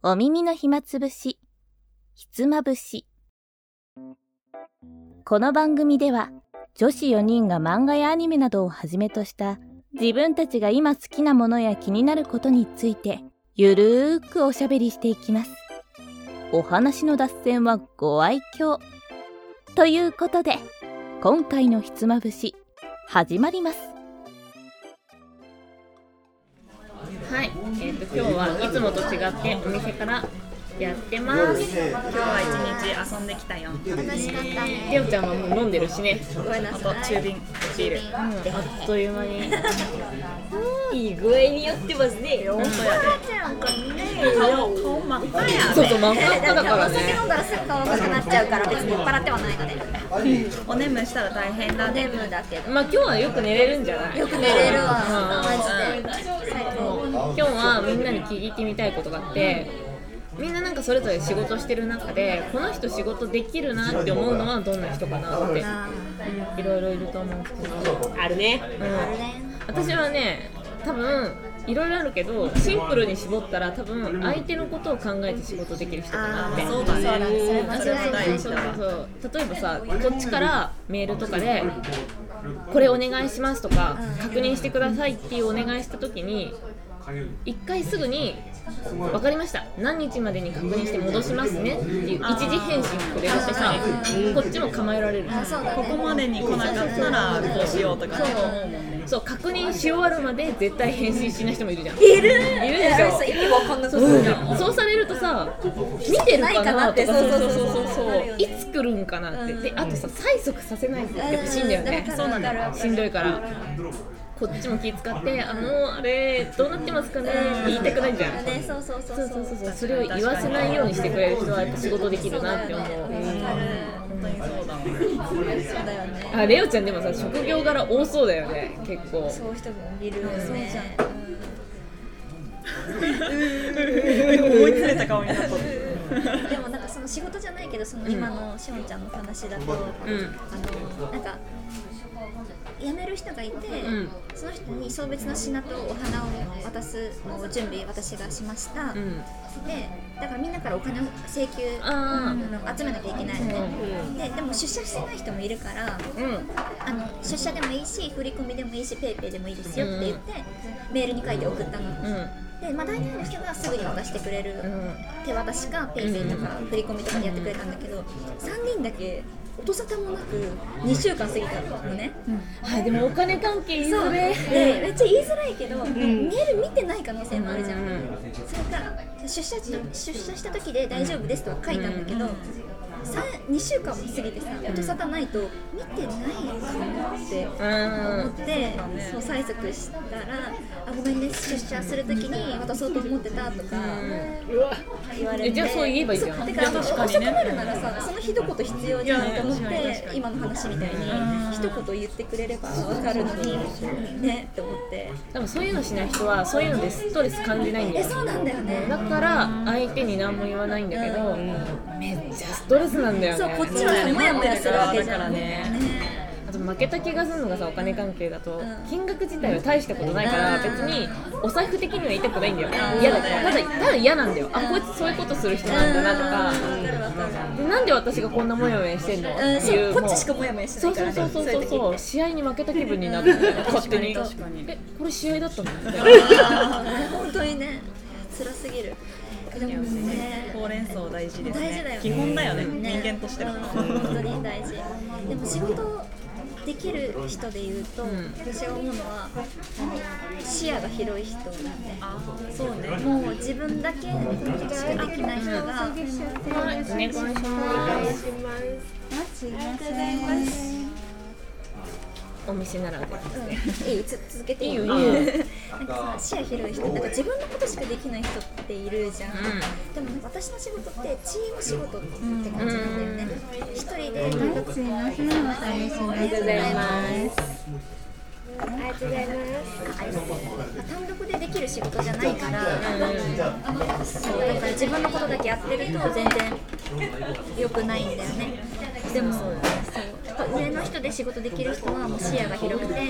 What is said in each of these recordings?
お耳の暇つぶし、ひつまぶし。この番組では、女子4人が漫画やアニメなどをはじめとした自分たちが今好きなものや気になることについて、ゆるーくおしゃべりしていきます。お話の脱線はご愛嬌。ということで、今回のひつまぶし、始まります。はい、えっ、と今日はいつもと違ってお店からやってます。今日は一日遊んできたよ。楽しかったね。りょうちゃんはもう飲んでるしね。ごめんなあさい。と中瓶ビール。あっという間に。いい具合に酔ってますね。本当やなんかね。で。顔顔真っ赤やそうそう、真っ赤だからお酒ね。飲んだらすぐ顔赤くなっちゃうから別に酔っ払ってはないので。お眠したら大変だね。眠だけど。まあ今日はよく寝れるんじゃない？よく寝れるわ。うんマジで。最高。今日はみんなに聞いてみたいことがあってみんななんかそれぞれ仕事してる中でこの人仕事できるなって思うのはどんな人かなってあいろいろいると思うんですけど。あるね、うん、ーあるね。私はね多分いろいろあるけどシンプルに絞ったら多分相手のことを考えて仕事できる人かなって。そうだ。ねそう。そうそうそう。例えばさこっちからメールとかで「これお願いします」とか「確認してください」っていうお願いした時に一回すぐに「分かりました。何日までに確認して戻しますね」っていう一時返信くれるとさこっちも構えられる。あ、そうだね。ここまでに来なかったらこうしようとか。そう。確認し終わるまで絶対返信しない人もいるじゃん。いいる。るでしょ。そう意味わかんなそそううそう。そうされるとさ見てるかなとかないかなってそうそうそうそう。そういつ来るんかなって。であとさ催促させないとやっぱしいん。だよねしんどいからこっちも気使ってあのあれどうなってますかねって言いたくないじゃんね、そうそうそうそうそうそうそれを言わせないようにしてくれる人はやっぱ仕事できるなって思うそうだよね本当にそうだわ。そうだよね。あレオちゃんでもさ職業柄多そうだよね結構そういう人もいるよね。思いつめた顔になった。うんでもなんかその仕事じゃないけどその今のしおんちゃんの話だと、うんあのなんか辞める人がいて、ん。その人に送別の品とお花を渡すのを準備私がしました、うん。でだからみんなからお金を請求ああの集めなきゃいけないので,、ででも出社してない人もいるからうん。あの出社でもいいし振り込みでもいいし PayPay でもいいですよって言って、メールに書いて送ったの、うん。で、まあ、大体の人がすぐに渡してくれる、うん手渡しか PayPay とか振り込みとかでやってくれたんだけど、3人だけ音沙汰もなく2週間過ぎたのね、はいでもお金関係いそう。ずれでめっちゃ言いづらいけど、メール見てない可能性もあるじゃん、うんそれから出社し出社した時で大丈夫ですとは書いたん。だけど、さ2週間も過ぎてさ音沙汰ないと見てないかなってうん思って、そう催促したら「あごめんね出社する時に渡そうと思ってた」とか言われて。えじゃあそう言えばいいじゃん。だから遅くなるならさその一言必要じゃんと思って今の話みたいに一言言ってくれれば分かるのにねって思って。多分そういうのしない人はそういうのでストレス感じないんだよえそうなんだよね。だから相手に何も言わないんだけど、めっちゃストレスなんだよね。そうこっちはさモヤモヤするわけじゃん。だからね負けた気がするのがさお金関係だと、ん。金額自体は大したことないから、うん。別にお財布的には言いたくないんだよ、うん。嫌だただただ嫌なんだよ、あこいつそういうことする人なんだなとか、でなんで私がこんなモヤモヤしてんの、うん。っていうそうこっちしかもモヤモヤしてそないうから。ねそうそうそうそう。そう試合に負けた気分になるんだよね勝手に。確かに。えこれ試合だったの？みたいなあー本当にね。辛すぎる。でもねほうれん草大事ですね。大事だよね。基本だよねね人間としてのうん。本当に大事。でも仕事できる人でいうと、ん。私が思うのは視野が広い人なんで。あそうね。もう自分だけしかできない人が、はい。お願いします。お店ならではですね。いいつ続けていいいいよ。いいよなんかさ視野広い人なんか自分のことしかできない人っているじゃん、うでもなんか私の仕事ってチーム仕事って感じなんだよね。一人でなんかすいません、お試しありがとうございます。ありがとうございます。単独でできる仕事じゃないから、そうだから自分のことだけやってると全然良くないんだよね。でもそうぱ上の人で仕事できる人はもう視野が広くて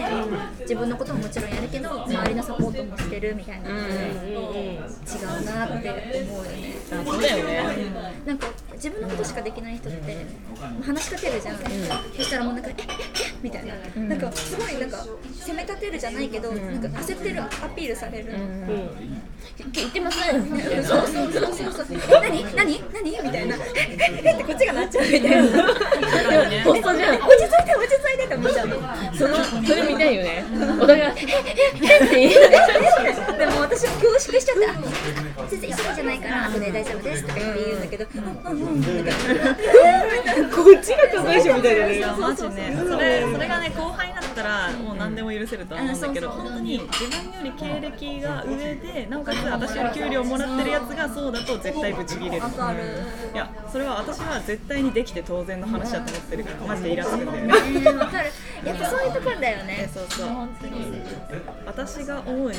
自分のことももちろんやるけど周りのサポートもしてるみたいなので違うなって思うよね。そうだよね。なんか自分のことしかできない人って話しかけるじゃん、そしたらもうなんか「えええみたいな、なんかすごいなんか責め立てるじゃないけど、なんか焦ってるアピールされる、言ってません。そうそうそうそうそう。何？何？何？みたいな「えええってこっちがなっちゃうみたいな。ホストじゃん落ち着いて落ち着いてって思っちゃうの。そのそれ見たいよね。お互いが「えええって言うでも私は恐縮しちゃった「先生急いじゃないから後で大丈夫です」とか言って言うんだけど「うんうんうん」こっちが加害者みたいだねマジねそれそれがね後輩だったらもう何でも許せるとは思うんだけど本当に自分より経歴が上でなおかつ私より給料もらってるやつがそうだと絶対ブチギレる。いやそれは私は絶対にできて当然の話だと思ってるからマジでイラつくんだよねやっぱそういうところだよえねそうそう。私が思うに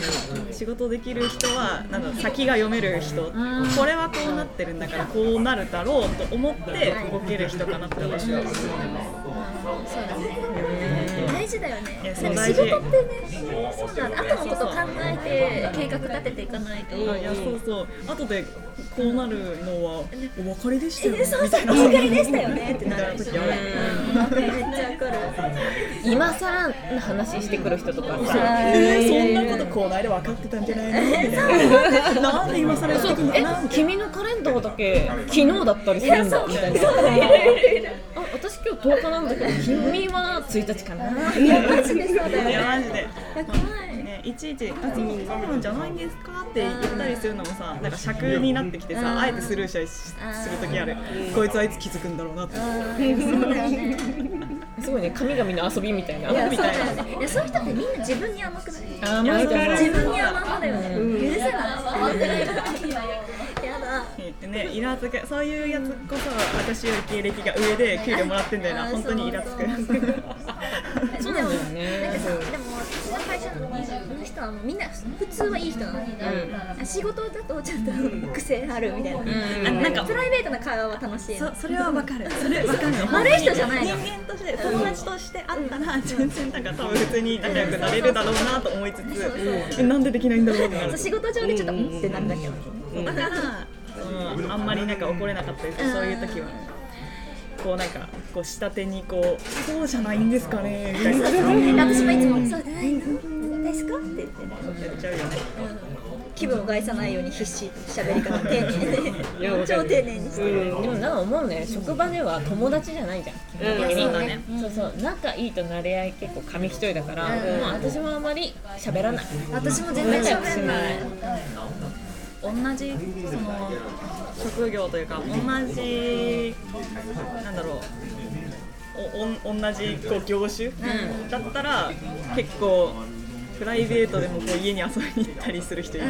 仕事できる人はなんだ先が読める人。これはこうなってるんだからこうなるだろうと思って動ける人かなって私は思うそうだね。大事だよね。仕事ってねそうだ。ね後のこと考えて計画立てていかないと。あいやそうそう。後でこうなるのはお別れでしたよえそうそう。みたいな。言いがりでしたよね。ってなる。な時あるめっちゃわかる今更の話してくる人とかさ。えー、そんなこと校内で分かってたんじゃないの？な。なんで今更やってくんの君のカレンダーだけ昨日だったりするんだみたいな10日なんだけど君は1日かな。いやマジでそうだよいねやマジで。怖い。ね、いちいち「あそうそうなんじゃないんですか?」って言ったりするのもさなんか尺になってきてうんさあえてスルーしたりしする時あるこいつはいつ気づくんだろうなってすごいね神々の遊びみたいないやみたいなねいやそういう人ってみんな自分に甘くない甘い自分に甘々だよね許せないやだね、イラつく。そういうやつこそ私より経歴が上で給料もらってんだよな。あ本当にイラつく。そうなんだよなんねかさでも私の会社の人はみんな普通はいい人なの、仕事だとちょっと癖あるみたいな、ん。あなんかプライベートな会話は楽しいそそれはわかる。それわかる 悪い人じゃないの。人間として友達としてあったら全然なんか多分普通に仲良くなれるだろうなと思いつつえなんでできないんだろうって仕事上でちょっとうんってなるだけだけど、だから、うん、あんまりなんか怒れなかったりするそういう時は。こうなんかこう下手にこうそうじゃないんですかねみたいな。私もいつも「そうじゃないのですか?」って言ってね。やっちゃうよね気分を害さないように必死喋り方丁寧に。超丁寧にして。でもなんか思うね職場では友達じゃないじゃん。基本的にそうだね。そうそう仲いいと慣れ合い結構紙一重だから、うん。まあ私もあまり喋らない。私も全然喋んない同じその職業というか同じなんだろう。おおん同じこう業種、だったら結構プライベートでもこう家に遊びに行ったりする人いる、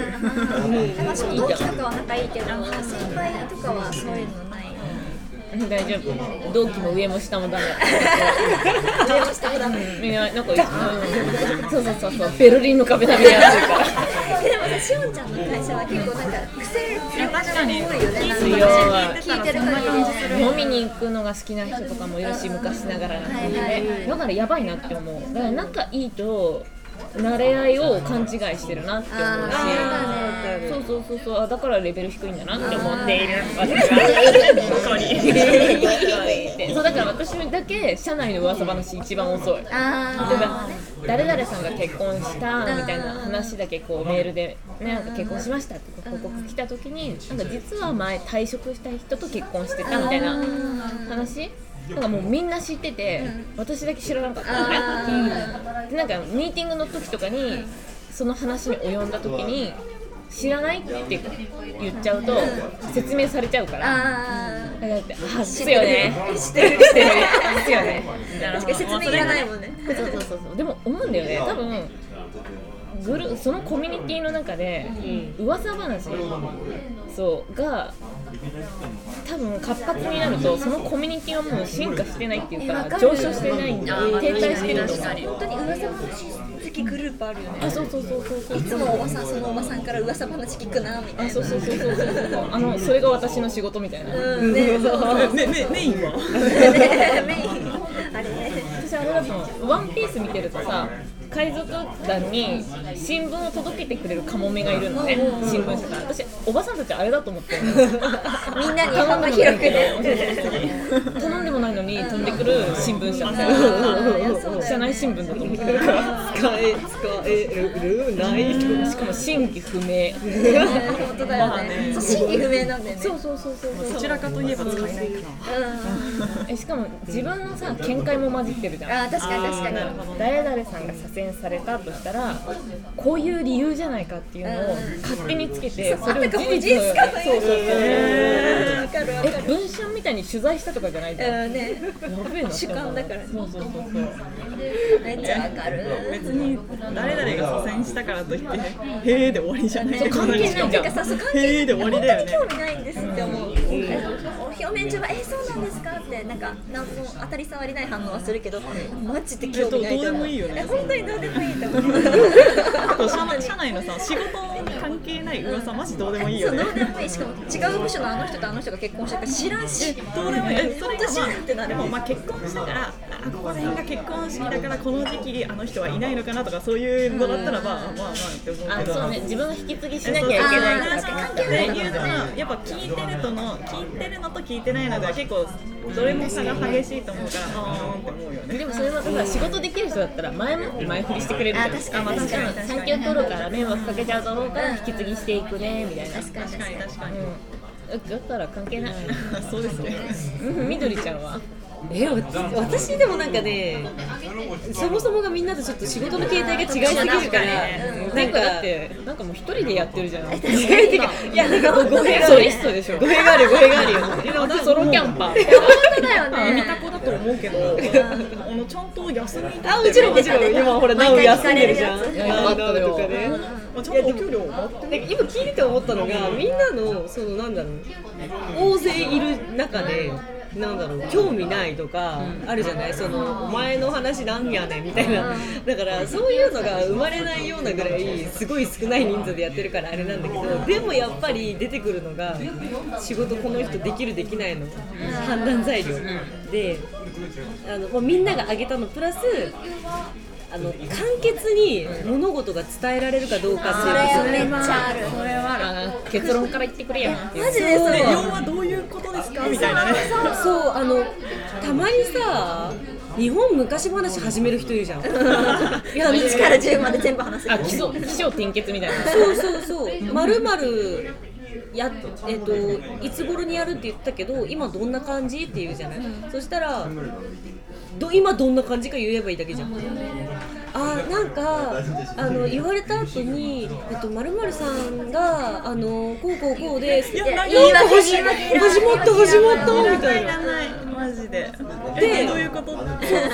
私も同期とかは仲いいけど先輩とかはそういうのない。うん大丈夫。同期も上も下もダメ。上も下もダメ。うんみんななんかうん。そうそうそうそう。ベルリンの壁並みにやってるか。らえでもさしおんちゃんの会社は結構なんか癖強い確かに多いよねなんか聞いてる限りで飲みに行くのが好きな人とかもいるし昔ながらなんで、はいはいね、だからやばいなって思うだから仲いいと慣れ合いを勘違いしてるなって思うしそうそうそうそうだからレベル低いんだなって思っている私はでそうだから私だけ社内の噂話一番遅いあ誰々さんが結婚したみたいな話だけこうメールで、ね、なんか結婚しましたって報告来た時になんか実は前退職した人と結婚してたみたいな話？なんかもうみんな知ってて私だけ知らなかったのね。でなんかミーティングの時とかにその話に及んだ時に知らないって言っちゃうと説明されちゃうから。あだってあですよね。知ってる。知ってる。ですよね確かに説明いらないもんね。そうそうそうそう。でも思うんだよね。多分グルそのコミュニティの中で噂話。そう。が多分活発になるとそのコミュニティはもう進化してないっていうか上昇してない。んだ停滞してると本当に噂話好きグループあるよね。あそうそうそうそう。そういつもおばさんそのおばさんから噂話聞くなみたいな。あそうそうそうそう。そうそうあのそれが私の仕事みたいな、うん。ねそうねねメインは。ね メイン。あれ私あれだと思う。ワンピース見てるとさ海賊団に新聞を届けてくれるカモメがいるのね新聞社から。私おばさんたちあれだと思ってみんなに幅広くね頼んでもないのに飛んでくる新聞社。みたいな社内新聞だと思ってるから。使え使えるない。としかも真偽不明。本当だよね。そう真偽不明なんだよね。そうそうそうそう。どちらかといえば使えないかうん。えしかも自分のさ見解も混じってるじゃん。あー確かに確かに。誰々さんが左遷されたとしたらこういう理由じゃないかっていうのを勝手につけてそれを事実事実かという。そうそうそう。わかるわかる。え文春みたいに取材したとかじゃないじゃん。うんね。やべえな主観だからね。そうそうそうそう。めっちゃわかる。別に誰々が左遷したからといってへえで終わりじゃない。関係ないじゃん。てかさそう関係へえで終わりだよね。本当に興味ないんですって思う、表面上は「えそうなんですか?」ってなんか何も当たり障りない反応はするけどマジで興味ないどうでもいいよね。え本当にどうでもいいと思う。社内のさ仕事に関係ない噂マジどうでもいいよね。そうどうでもいい。しかも違う部署のあの人とあの人が結婚したから知らんし。どうでもいい。えそれが本当知らんってなる。まあでもまあ結婚したからあここら辺が結婚式だからこの時期あの人はいないのかなとかそういう。のだったらまあまあまあって思うけどあそうね自分が引き継ぎしなきゃいけない関係ない言うとやっぱ聞いてるとの聞いてるのと聞いてないのでは結構どれも差が激しいと思うからあーんって思うよね。でもそれまたさ仕事できる人だったら前もって前振りしてくれるじゃんあ確かにまあ確かに産休取るから迷惑かけちゃうだろうから引き継ぎしていくねみたいな。確かに。確かにだったら関係ない。そうですね。うん。みどりちゃんは？えわ私でもなんかねそもそもがみんなとちょっと仕事の形態が違いすぎるからななんんかかだってなんかもう一人でやってるじゃん。てか いやなんか語弊があソるリストでしょ語弊がある語弊があるよ私ソロキャンパー本当だよね見た子だと思うけどあのちゃん。と休みあもちろん。もちろん。今ほらナウ休ん。でるじゃん。毎回聞かれるやつナウナウとかねちゃん。とお給料も今聞いてて思ったのがみん。なのそのなん。だろう大勢いる中でなんだろう興味ないとかあるじゃない？そのお前の話なんやねんみたいな。だからそういうのが生まれないようなぐらいすごい少ない人数でやってるからあれなんだけどでもやっぱり出てくるのが仕事この人できるできないの。判断材料。であの、まあ、みんなが挙げたのプラスあの簡潔に物事が伝えられるかどうかっていうそれめっちゃある。それはあ結論から言ってくれやマジでそう。で要はどういうことですか？みたいなね。そうあのたまにさ日本昔話始める人いるじゃん。いや1から10まで全部話せる。あ基礎起承転結みたいな。そうそうそう。まるまるやえっといつ頃にやるって言ったけど今どんな感じ？って言うじゃない、そしたらど今どんな感じか言えばいいだけじゃん。あなんかあの言われた後にえっとまるまるさんがあのこうこうこうでいやなんか言い訳始まった始まったみたいなマジででえどういうことそう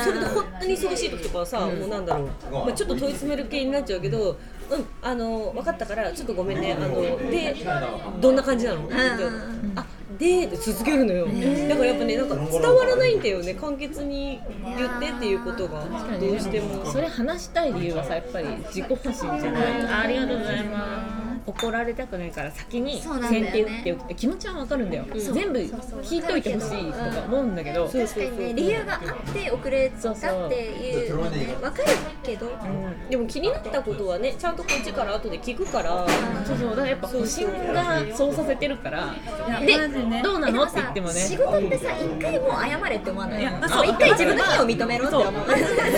それで本当に忙しい時とかはさ、もうなんだろう、まあ、ちょっと問い詰める系になっちゃうけど、うん、あの分かったからちょっとごめんねあのでどんな感じなの、ってあでって続けるのよ、だからやっぱねなんか伝わらないんだよね。簡潔に言ってっていうことがどうしても。それ話したい理由はさやっぱり自己発信じゃない。ありがとうございます怒られたくないから先に先手打っておく。気持ちはわかるんだよ、全部聞いといてほしいとか思うんだけど、確かにね。理由があって遅れたっていうのね分かるけど。でも気になったことはねちゃんとこっちから後で聞くから。そうそう。だからやっぱ保身がそうさせてるから。ででどうなのって言ってもね。仕事ってさ一回もう謝れって思わないいやもう。そう一回自分の非を認めろって思う。す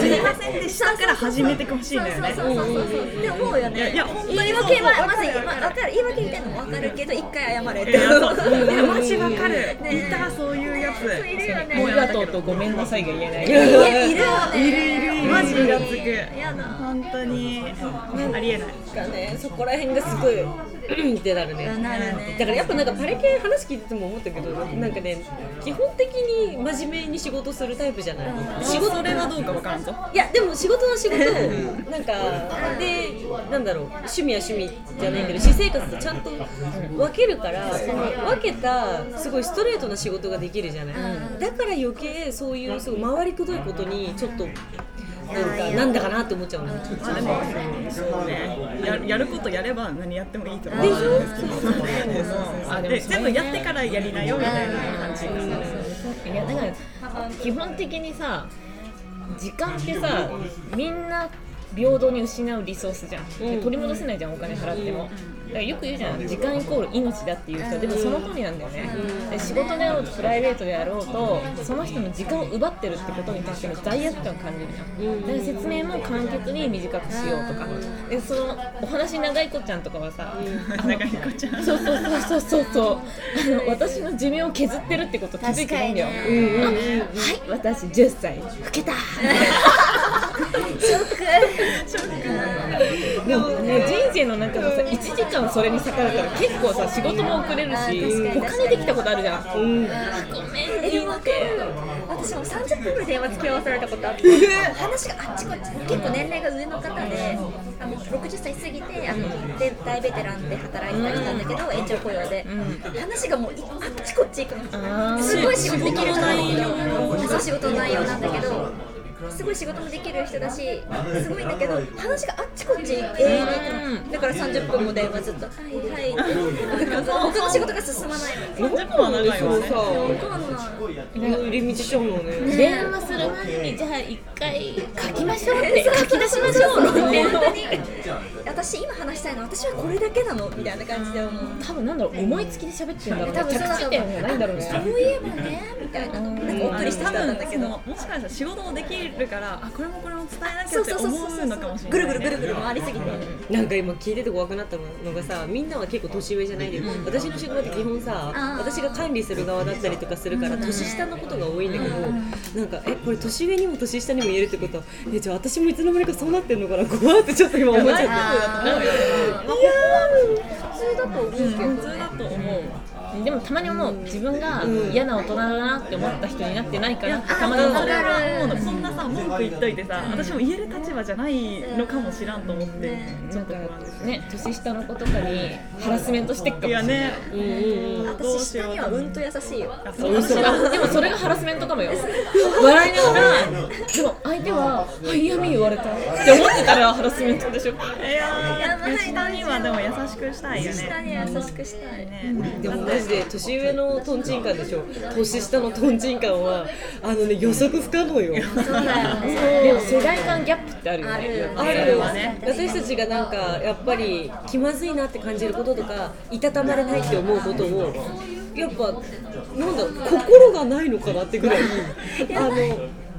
みませんでしたから始めてほしいんだよね。そうそうそうそうって思うよね。いやいや本当に言い訳はまずまあ分かる言い訳みたいなのも分かるけど一回謝れって。いや マジわかる。ねいたそういうやつ。いるよね。ありがとうとごめんなさいが言えない。いるよね。いるいるマジイラつく。やだ。本当に。ありえない。がねそこら辺がすごいうんってなるね。なるね。だからやっぱなんかパレ系話聞いてても思ったけどなんかね基本的に真面目に仕事するタイプじゃない。仕事それはどうかわからんぞ。いやでも仕事は仕事なんかでなんだろう趣味は趣味じゃないけど私生活とちゃんと分けるからその分けたすごいストレートな仕事ができるじゃない。だから余計そういうすごい回りくどいことにちょっとなんかなんだかなって思っちゃうの。でもそうね。ややることやれば何やってもいいと思う。でしょ？あでもで全部やってからやりなよみたいな。感じいやだから基本的にさ時間ってさみんな平等に失うリソースじゃん、取り戻せないじゃんお金払っても、だからよく言うじゃん。時間イコール命だっていう人はでもその通りなんだよね、で仕事であろうとプライベートであろうとその人の時間を奪ってるってことに対しての罪悪感を感じるじゃん、だから説明も簡潔に短くしようとか、でそのお話長い子ちゃんとかはさ、長い子ちゃん。そうそうそうそうそう。あの私の寿命を削ってるってこと気づいてないんだよ、うんうんうん。はい私10歳。老けた でもね人生の中のさ1時間それに逆らったら結構さ仕事も遅れるしあ確かに他にできたことあるじゃん。うん。ごめんえでも分かる私も30分ぐらい電話付き合わされたことあって話があっちこっち結構年齢が上の方であの60歳過ぎてあので大ベテランで働いてたりしたんだけど延長雇用で、話がもういあっちこっち行くの。すごい仕事できる人の仕事の内容なんだけどすごい仕事もできる人だしすごいんだけど話があっちこっち。永遠にだから30分も電話ずっと「はいはい」って他の仕事が進まないの30分かんない入り道しちゃうのね。電話する前にじゃあ一回書きましょうって。書き出しましょうって。本当に。私今話したいの私はこれだけなのみたいな感じで思う。多分なんだろう思いつきで喋ってるんだろうね。多分そうだそういえばねみたいな。なんかおっとりしたんだけど。もしかしたら仕事もできるからあこれもこれも伝えなきゃって思うのかもしれない、ぐるぐるぐるぐる回りすぎて。なんか今聞いてて怖くなったのがさみんなは結構年上じゃないで、私の仕事って基本さ私が管理する側だったりとかするから年下のことが多いんだけど、なんかえこれ年上にも年下にも言えるってこと？はえじゃあ私もいつの間にかそうなってんのかな？怖ってちょっと今思っちゃった。あー。思うよ普通だと思うけど。うでもたまに思う自分が嫌な大人だなって思った人になってないかなってたまにそ思うれは思うのこんなさ文句言っといてさ私も言える立場じゃないのかもしらんと思ってなんかね年下の子とかにハラスメントしてっかもしい。やれない私下にはうんと優しいよあそう。私はでもそれがハラスメントかもよ。笑いながらでも相手は「あ嫌味言われた」って思ってたらハラスメントでしょ。いやー。下にはでも優しくしたいよ下ねに優しくしたい。ねでもマジで年上のトンチンカンでしょ。年下のトンチンカンはあのね予測不可能よ。そうだよね。でも世代間ギャップってあるよね。あるあそれるはね。私たちがなんかやっぱり気まずいなって感じることとかいたたまれないって思うことをやっぱなんだろう心がないのかなってぐらいあの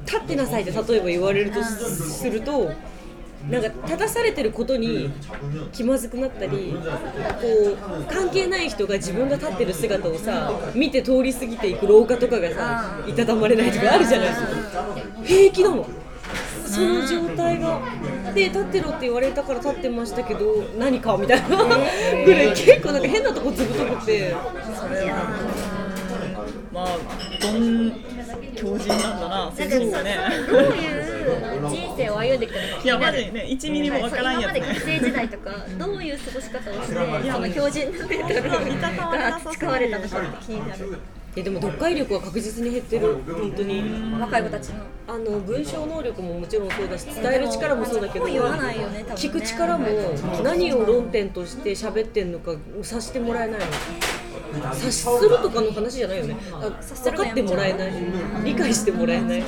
立ってなさいって例えば言われるとするとなんか立たされてることに気まずくなったりこう関係ない人が自分が立ってる姿をさ見て通り過ぎていく廊下とかがさいたたまれないとかあるじゃない。ですか平気なの。その状態が。で立ってろって言われたから立ってましたけど何かみたいな。ぐらい結構なんか変なとこずぶとくて。まあどん強人なんだな。先生がね。どういう人生を歩んできたのかいやマジね1ミリもわからんやつね。今まで学生時代とかどういう過ごし方をしてその標準なメータル使われたのかって気になる。えでも読解力は確実に減ってる。本当に。若い子たちの。あの文章能力ももちろんそうだし伝える力もそうだけど本言わないよね多分ね。聞く力も何を論点として喋ってんのか察してもらえないの。察するとかの話じゃないよね。あ分かってもらえない。理解してもらえない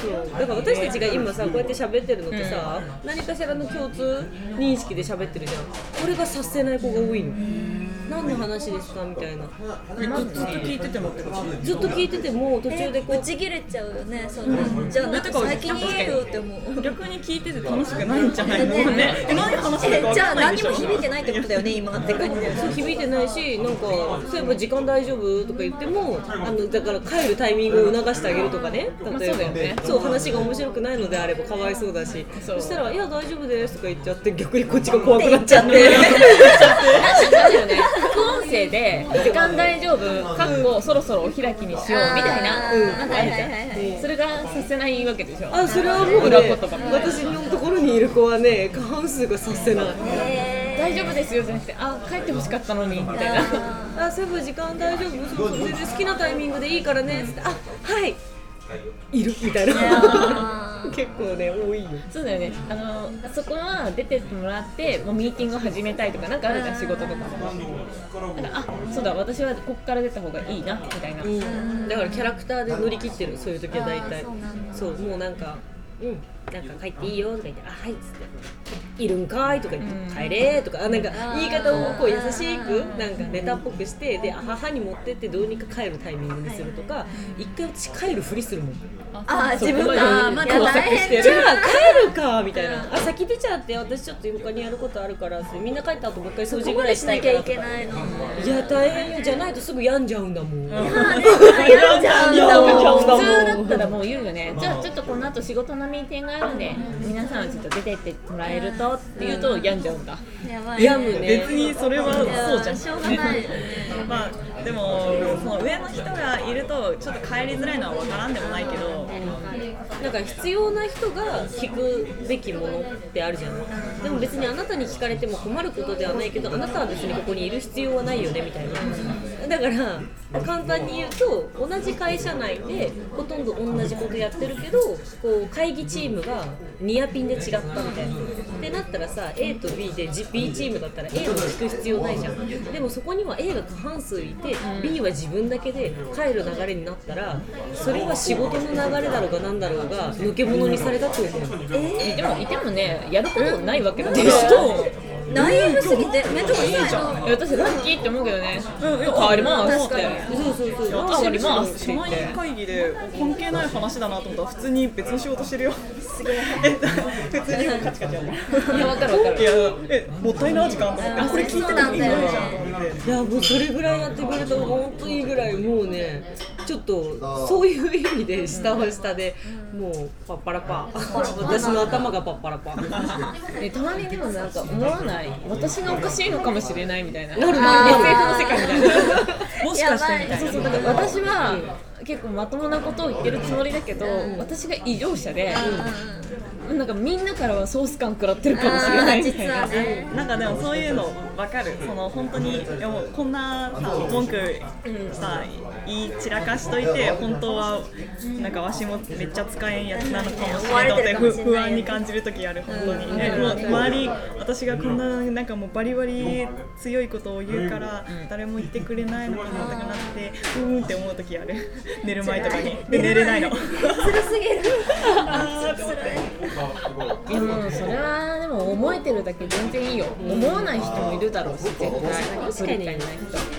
そうだから私たちが今さこうやって喋ってるのってさ、何かしらの共通認識で喋ってるじゃん。これが察せない子が多いの何の話ですかみたいな。ずっと聞いててもずっと聞いてても途中でこうぶち切れちゃうよね。そん。なじゃあなんか最近言えよって思う。逆に聞いてて楽しくないんじゃないの？ね。何話してるか分えじゃあ何も響いてないってことだよね今って感じ。だよね響いてないしなんかそういえば時間大丈夫とか言ってもあのだから帰るタイミングを促してあげるとかね。まあ例えば、そうだよねそう話が面白くないのであればかわいそうだし。そそうしたら「いや大丈夫です」とか言っちゃって逆にこっちが怖くなっちゃって。なんかあるよね副音声で「時間大丈夫」かっこそろそろお開きにしようみたいななんかあるじゃん。それがさせないわけでしょ。あそれはもうね裏言葉私のところにいる子はね過半数がさせない。大丈夫ですよじゃなくて「あ帰ってほしかったのに」みたいな。あそういえば時間大丈夫？そうそう全然好きなタイミングでいいからねつって「あはい。いる」みたいな 結構ね多いよ。そうだよね。あのそこは出てもらってもうミーティングを始めたいとかなんかあるじゃん仕事とか。なんかあそうだ私はここから出た方がいいなみたいな、うん。だからキャラクターで乗り切ってるそういう時は大体。そうもうなんかうんなんか帰っていいよとか言ってあはいっつっているんかい？とか言って、帰れとかあなんか言い方をこう優しくなんかネタっぽくしてであ母に持ってってどうにか帰るタイミングにするとか一回私帰るふりするもん。あ自分がまだ大変。じゃあ帰るかみたいな。あ先出ちゃって私ちょっと他にやることあるからってみんな帰った後もう一回掃除ぐらいしなきゃいけないのいや大変よじゃないとすぐ病んじゃうんだもん、やん。じゃうんだもん。普通だったらもう言うよね。じゃあちょっとこの後仕事のミーティングあるんで皆さんはちょっと出てってもらえるとって言うと病んじゃうんだ。やばい病むね。別にそれはそうじゃん。しょうがないよね。まあでもその上の人がいるとちょっと帰りづらいのは分からんでもないけど。なんか必要な人が聞くべきものってあるじゃん。でも別にあなたに聞かれても困ることではないけどあなたは別にここにいる必要はないよねみたいな。だから簡単に言うと同じ会社内でほとんど同じことやってるけどこう会議チームがニアピンで違ったみたいな。ってなったらさ A と B で B チームだったら A の聞く必要ないじゃん。でもそこには A が過半数いて B は自分だけで帰る流れになったらそれは仕事の流れだろうがなんだろうが抜け物にされたと思う。いてもいてもねやることないわけだねナイーブすぎて面倒くさいの私ラッキーって思うけどね帰りますってそうそうそう帰りますって社内会議で関係ない話だなと思ったら普通に別の仕事してるよすげえ普通にカチカチやっていやわかるわかるいやえもったいな時間と思ってこれ聞いててもいいじゃん。と思っていやもうそれぐらいやってくれると本当いいぐらいもうね。ちょっとそういう意味で下は下でもうパッパラパ。私の頭がパッパラパ。えたまにでもなんか思わない？私がおかしいのかもしれないみたいな。なる SF なる。の世界みたいな。もしかしてみたいな。そうだから私は結構まともなことを言ってるつもりだけど、私が異常者で、なんかみんなからはソース感食らってるかもしれないみたいな。実はね。なんかでもそういうの分かる。その本当にもうこんなさ文句さ言い散らかしといて本当はなんかわしもめっちゃ使えんやつなのかもしれんと思ってふ不安に感じる時ある本当に、ねもう周り私がこんななんかもうバリバリ強いことを言うから誰も言ってくれないのかなとかなってうーんって思う時ある。寝る前とかに。で寝れないの。辛すぎる。あー辛い。い。やもうそれはでも思えてるだけ全然いいよ、思わない人もいるだろうし絶対。確かに。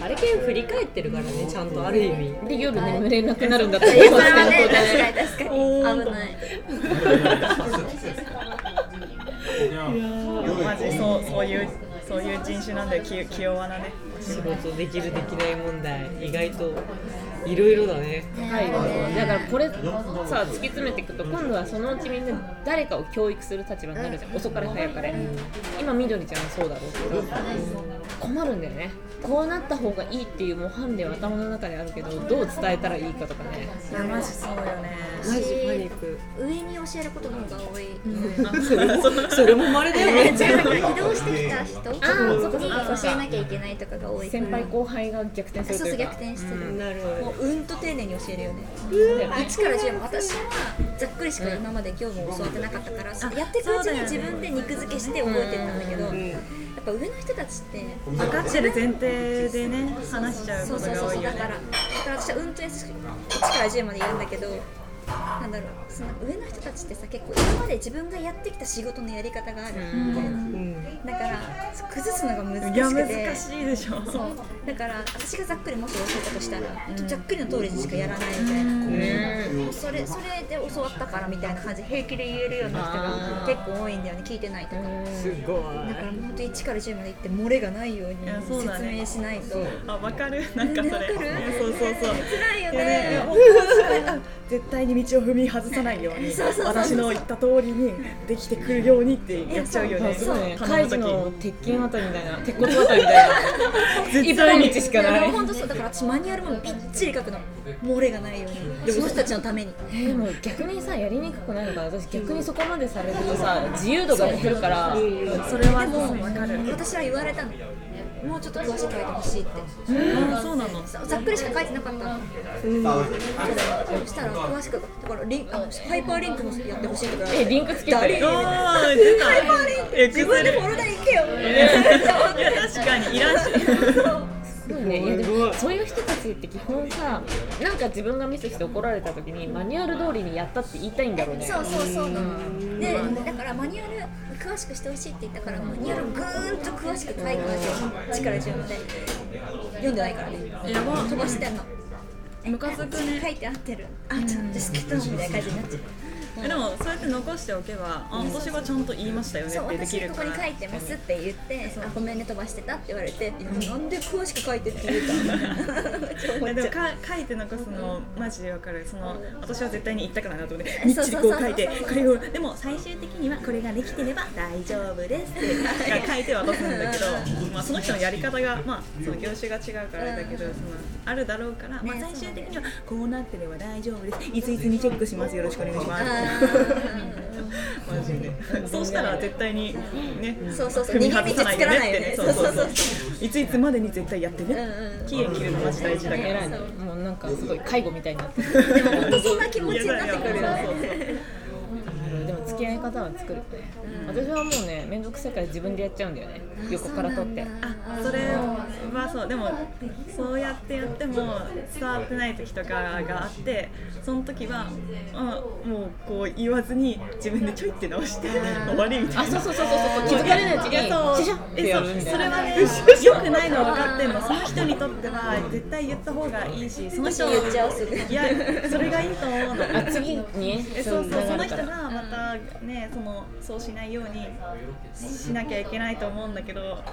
あれ系振り返ってるからねちゃんとある意味。人で夜眠れなくなるんだったらいやそれはね確かに危ないマジそうそういうそういう人種なんだよ気気弱なね。仕事できるできない問題意外といろいろだね。はい、だからこれさ突き詰めていくと今度はそのうちみんな誰かを教育する立場になるじゃん。遅かれ早かれ。今みどりちゃんはそうだろうけど困るんだよね。こうなった方がいいっていう模範例は頭の中であるけどどう伝えたらいいかとかね。いやマジそうよね。マジパニック上に教えることの方が多い、それも稀だよね。移動してきた人に教えなきゃいけないとかが多い。先輩後輩が逆転すそうそう逆転してる、なるほもううんと丁寧に教えるよね。うん。1から10私はざっくりしか今まで業務を教わってなかったから、やっていくうちに自分で肉付けして覚えてったんだけど、やっぱ上の人たちって分かってる前提でね話しちゃうことそう。そうそうが多いよね。そうだからだから私はうんと優しく1から10まで言うんだけどなんだろうその上の人たちってさ結構今まで自分がやってきた仕事のやり方があるみたいな、どうん。だから崩すのが難しくいてや難しいでしょ。そう。だから私がざっくりもし教えたとしたら、ざっくりの通りにしかやらないみたいな、もうそれそれで教わったからみたいな感じで平気で言えるような人が結構多いんだよね聞いてないとか、すごい。だからもう本当1から10まで言って漏れがないように説ね。明しないと、あ分かる。なんかそれ。わかる？そうそうそう。辛いよね。絶対に道を踏み外さないようにそうそうそう私の言った通りにできてくるようにってやっちゃうよね。カイジの鉄筋渡りみたいな。鉄骨渡りみたいな。一本道しかない。本当そう。だから私マニュアルもびっちり書くの漏れがないように。その人たちのために。えでも逆にさやりにくくないのかな？私逆にそこまでされるとさ自由度が減るから。それはでも分かる私は言われたのもうちょっと詳しく書いてほしいって。あそうなの。ざざっくりしか書いてなかったの、そしたら詳しくだからリンあハイパーリンクもやってほしいとか。えリンクつけ誰？て ハイパーリンク。え自分でフォルダ行けよ。いや確かに。いらんしすごい。ねいやでもそういう人たちって基本さなんか自分がミスして怒られた時にマニュアル通りにやったって言いたいんだろうね。そうそうそう。なのでだからマニュアル詳しくしてほしいって言ったからマニュアルぐーんと詳しく書いてますよ力中で読んでないからね。やば。飛ばしてんの。ムカつくね。書いてあってる。あちょっとですけどみたいな感じになっちゃうえでもそうやって残しておけばあ私はちゃんと言いましたよねってできるから。に書いてますって言ってあごめんね飛ばしてたって言われてなんで詳しく書いてって言うたの？超思っちゃう。えでもか書いて残すのマジでわかる。その私は絶対に言ったくないなと思ってみっちりこう書いてこれをでも最終的にはこれができてれば大丈夫ですって。書いて渡すんだけどまあその人のやり方がまあその業種が違うからあれだけどそのあるだろうから、まあ、ね。最終的にはこうなってれば大丈夫です。いついつにチェックします。よろしくお願いしますマジでそうしたら絶対にねそうそうそう。踏み外さないよねって。ね。そうそうそう。いついつまでに絶対やってね。期限切るのマジ大事だから。もうなんかすごい介護みたいになってる。でも本当そんな気持ちになってくるよねき合い方は作るね、私はもうね面倒くさいから自分でやっちゃうんだよね。横から取って。あそれはそう。でもそうやってやっても伝わってない時とかがあってその時は、うん、もうこう言わずに自分でちょいって直して終わりみたいな。あそうそうそうそう。そう気づかれないうちにシャシャってえそう。やるみたいな。それはね良くないの分かってんの。その人にとっては絶対言った方がいいしその人言っちゃうすぐ。いやそれがいいと思うの。あ次にそうそう。その人がまたねそのそうしないようにしなきゃいけないと思うんだけど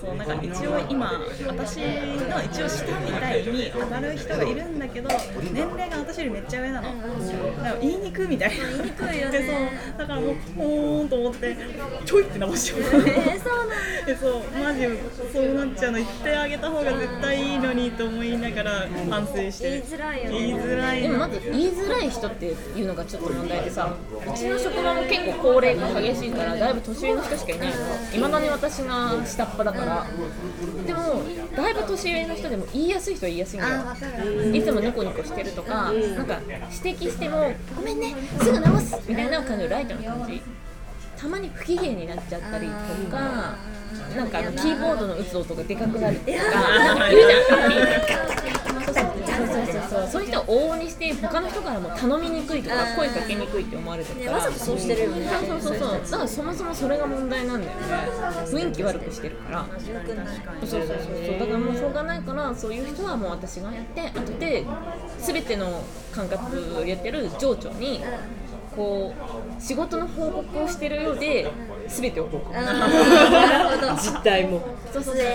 そうなんか一応今私の一応下みたいに上がる人がいるんだけど年齢が私よりめっちゃ上なの。だから言いにくいみたいな。言いにくいよね。でそうだからもうほーんと思ってちょいって直しちゃう。えー、そうなんそうマジそうなっちゃうの言ってあげた方が絶対いいのにと思いながら反省して言いづらいよね。言いづらいでもまず言いづらい人っていうのがちょっと問題でさうちの職場も結構高齢化激しいからだいぶ年上の人しかいないのいまだに私が下っ端だからでもだいぶ年上の人でも言いやすい人は言いやすいんだよいつもニコニコしてるとか、なんか指摘しても、ごめんね、すぐ直すみたいな感じのライトな感じ。たまに不機嫌になっちゃったりとか、なんかあのキーボードの打つ音がでかくなるとか、なんか言うじゃん。そうそうそうそう。そういう人を往々にして他の人からも頼みにくいとか声かけにくいって思われてるから。ねわざとそうしてるよね。そうそうそうそう。だからそもそもそれが問題なんだよね。雰囲気悪くしてるから。そうそうそうそう。だからもうしょうがないからそういう人はもう私がやって後で全ての管轄をやってる上長にこう仕事の報告をしてるようで全てを報告。実態も。そうそうそう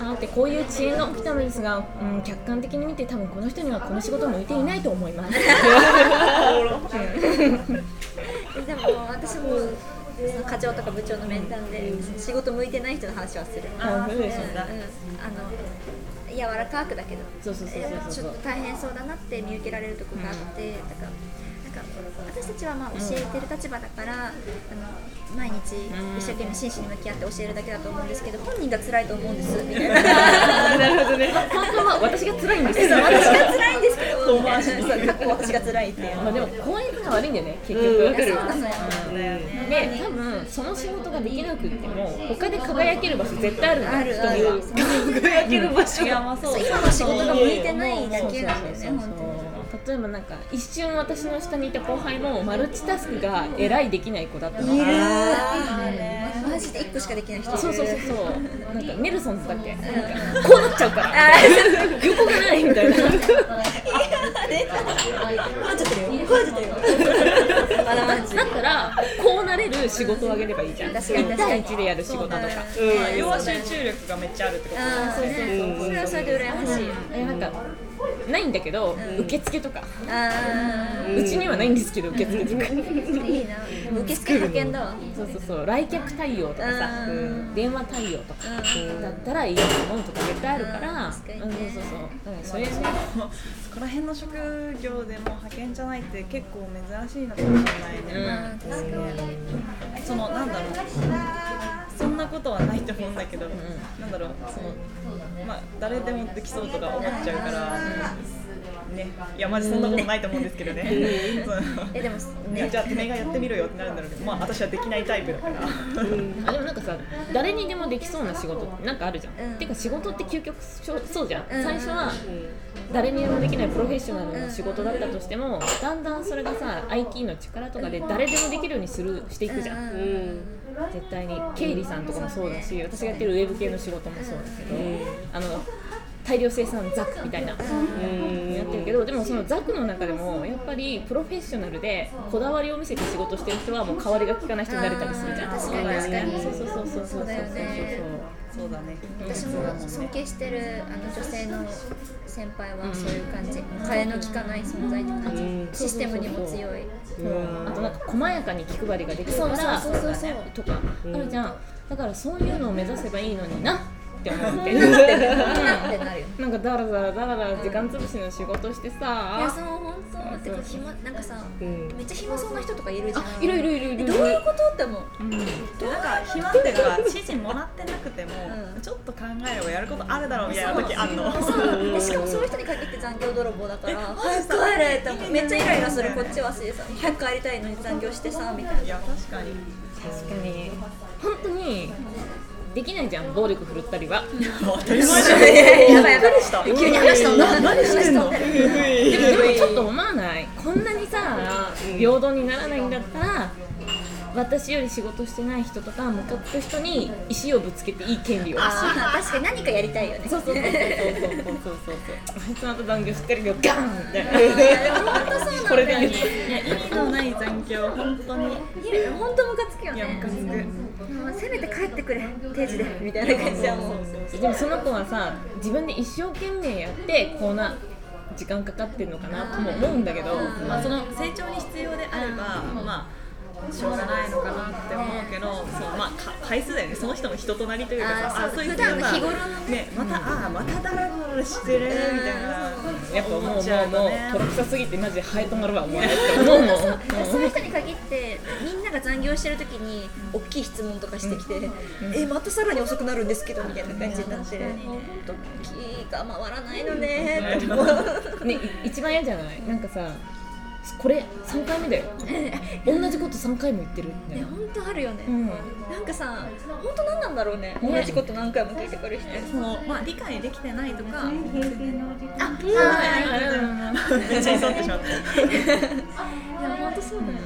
あってこういう遅延が起きたのですが、うん、客観的に見て多分この人にはこの仕事向いていないと思います。でも私もその課長とか部長の面談で仕事向いてない人の話はする。あそうですうんうんあの柔らかくだけど。そうそうそうそうちょっと大変そうだなって見受けられるとこがあって、だからか私たちはまあ教えてる立場だから、あの毎日一生懸命真摯に向き合って教えるだけだと思うんですけど本人が辛いと思うんです。みたいな。なるほどね。本当は私が辛いんですそう私が辛いんですけど。そう。過 去私が辛いっていう。まあでも効率が悪いんだよね結局、うん。わかるそうなのよ。で多分その仕事ができなくっても他で輝ける場所絶対あるんだよあるある。輝ける場所。うそう。今の仕事が向いてないだけなんだよね本当に例えばなんか一瞬私の下にいた後輩もマルチタスクがえらいできない子だったの。いる。マジで1個しかできない人そうそうそうそう。なんかネルソンズだっけ。なんかこうなっちゃうから。横がないみたいな。壊れ。ちゃってるよ。壊れちゃってるよ。まだマジだったらこうなれる仕事をあげればいいじゃん。確かに。1対1でやる仕事とか。そうだよまあ要は集中力がめっちゃあるってことああそうねそれはそれで羨ましいよえなんかないんだけど、受付とか。あうちにはないんですけど受付とか。あいいな。受付派遣だ。わそうそうそう。来客対応とかさ。うん。うん電話対応とか。だったらいいと思うとか絶対あるから。うん。そうそうそう。だからそれねそこら辺の職業でも派遣じゃないって結構珍しいのかもしれないね、うん。そのなんだろう。そんなことはないと思うんだけど、なんだろうそのまあ誰でもできそうとか思っちゃうから、ねね。いやマジそんなことないと思うんですけどね。えでもいやね。じゃあてめえがやってみろよってなるんだろうけどまあ私はできないタイプだから。あでもなんかさ誰にでもできそうな仕事ってなんかあるじゃん、うん。てか仕事って究極そうじゃん、うん。最初は誰にでもできないプロフェッショナルな仕事だったとしてもだんだんそれがさ IT の力とかで誰でもできるようにするしていくじゃん。絶対に。経理さんとかもそうだし私がやってるウェブ系の仕事もそうだけど、あの大量生産ザクみたいな、うん。やってるけどでもそのザクの中でもやっぱりプロフェッショナルでこだわりを見せて仕事してる人はもう代わりが利かない人になれたりするじゃん。あー確かに。確かにそうそうそう。そうそうそうだよね。そうだね私も尊敬してるあの女性の先輩はそういう感じ。替えの利かない存在って感じ、うん。システムにも強い。あとなんか細やかに気配りができるからそうそうそうそう。とかあるじゃん。だからそういうのを目指せばいいのになっってってなるよなんかだらだらだらだら時間潰しの仕事していやさそう本当。てか暇なんかさ、うん。めっちゃ暇そうな人とかいるじゃん。いるいるいるいるえどういうことって思う。うんなんか暇っていうのが指示もらってなくても、うん。ちょっと考えればやることあるだろうみたいな時あんの。そう。でしかもそういう人に限って残業泥棒だから早く帰れって思う。めっちゃイライラする。こっちはしさ早く帰りたいのに残業してさみたいな。いや確かに。確かに。本当にできないじゃん暴力振るったりは。当たり前じゃんやばいやばい。した急に話したん何してんの？でもちょっと思わない？こんなにさ平等にならないんだったら私より仕事してない人とか向かった人に石をぶつけていい権利を。いあ確かに何かやりたいよね。そうそうそうそうそうそうそう。あいつまた残業しっかりよ。ガンみたいな本当そうなんこれでいいのない残業本当に。いや本当ムカつくよね。いやムカつく。せめて帰ってくれ定時で。みたいな感じはもうでもその子はさ自分で一生懸命やってこんな時間かかってるのかなとも思うんだけど、まあその成長に必要であれば、まあしょうがないのかなって思うけど、そうまあか回数だよね。その人の人となりというかさあーそういうね。ねまた、ああまたダラダラしてるみたいな。やっぱもうもうもうとろくさすぎてマジでハエ止まるわお前って思うもんそういう人に限ってみんなが残業してる時に大きい質問とかしてきて「えまたさらに遅くなるんですけど」みたいな感じになって「本当気が回らないのね」ってね、い一番嫌じゃないなんかさこれ3回目だよ。同じこと3回も言ってるみたいな、ね本当あるよね、うん、なんかさ本当何なんだろうね。同じこと何回も聞いてくる人そのまあ理解できてないとか。あめっちゃ急ってしまっていや本当そうだよ、い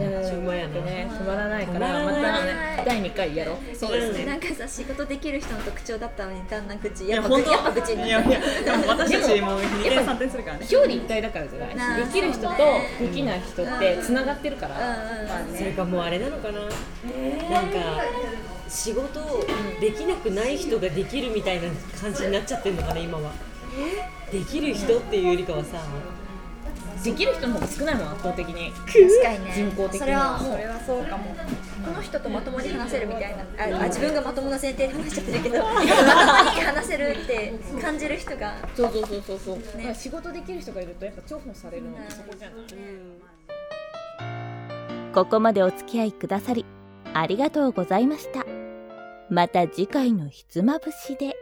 やほんまやなね。止まらないからまた第2回やろう。そうですね。なんかさ仕事できる人の特徴だったのにだんだん口やっぱいや本当？やっぱ口にいやいやでも私たちも2点3点するからね。表裏一体だからじゃないできる人とできない人ってつながってるから、うん。うんそれかもうあれなのかな、なんか仕事できなくない人ができるみたいな感じになっちゃってるのかな今は。できる人っていうよりかはさできる人の方が少ないもん圧倒的に。確かにね。人工的にそれはそれはそうかも。この人とまともに話せるみたいなああ自分がまともな前提で話しちゃってるけどまともに話せるって感じる人が。そうそうそうそうそう、だから仕事できる人がいるとやっぱ重宝されるのそこじゃない、ここまでお付き合いくださりありがとうございました。また次回のひつまぶしで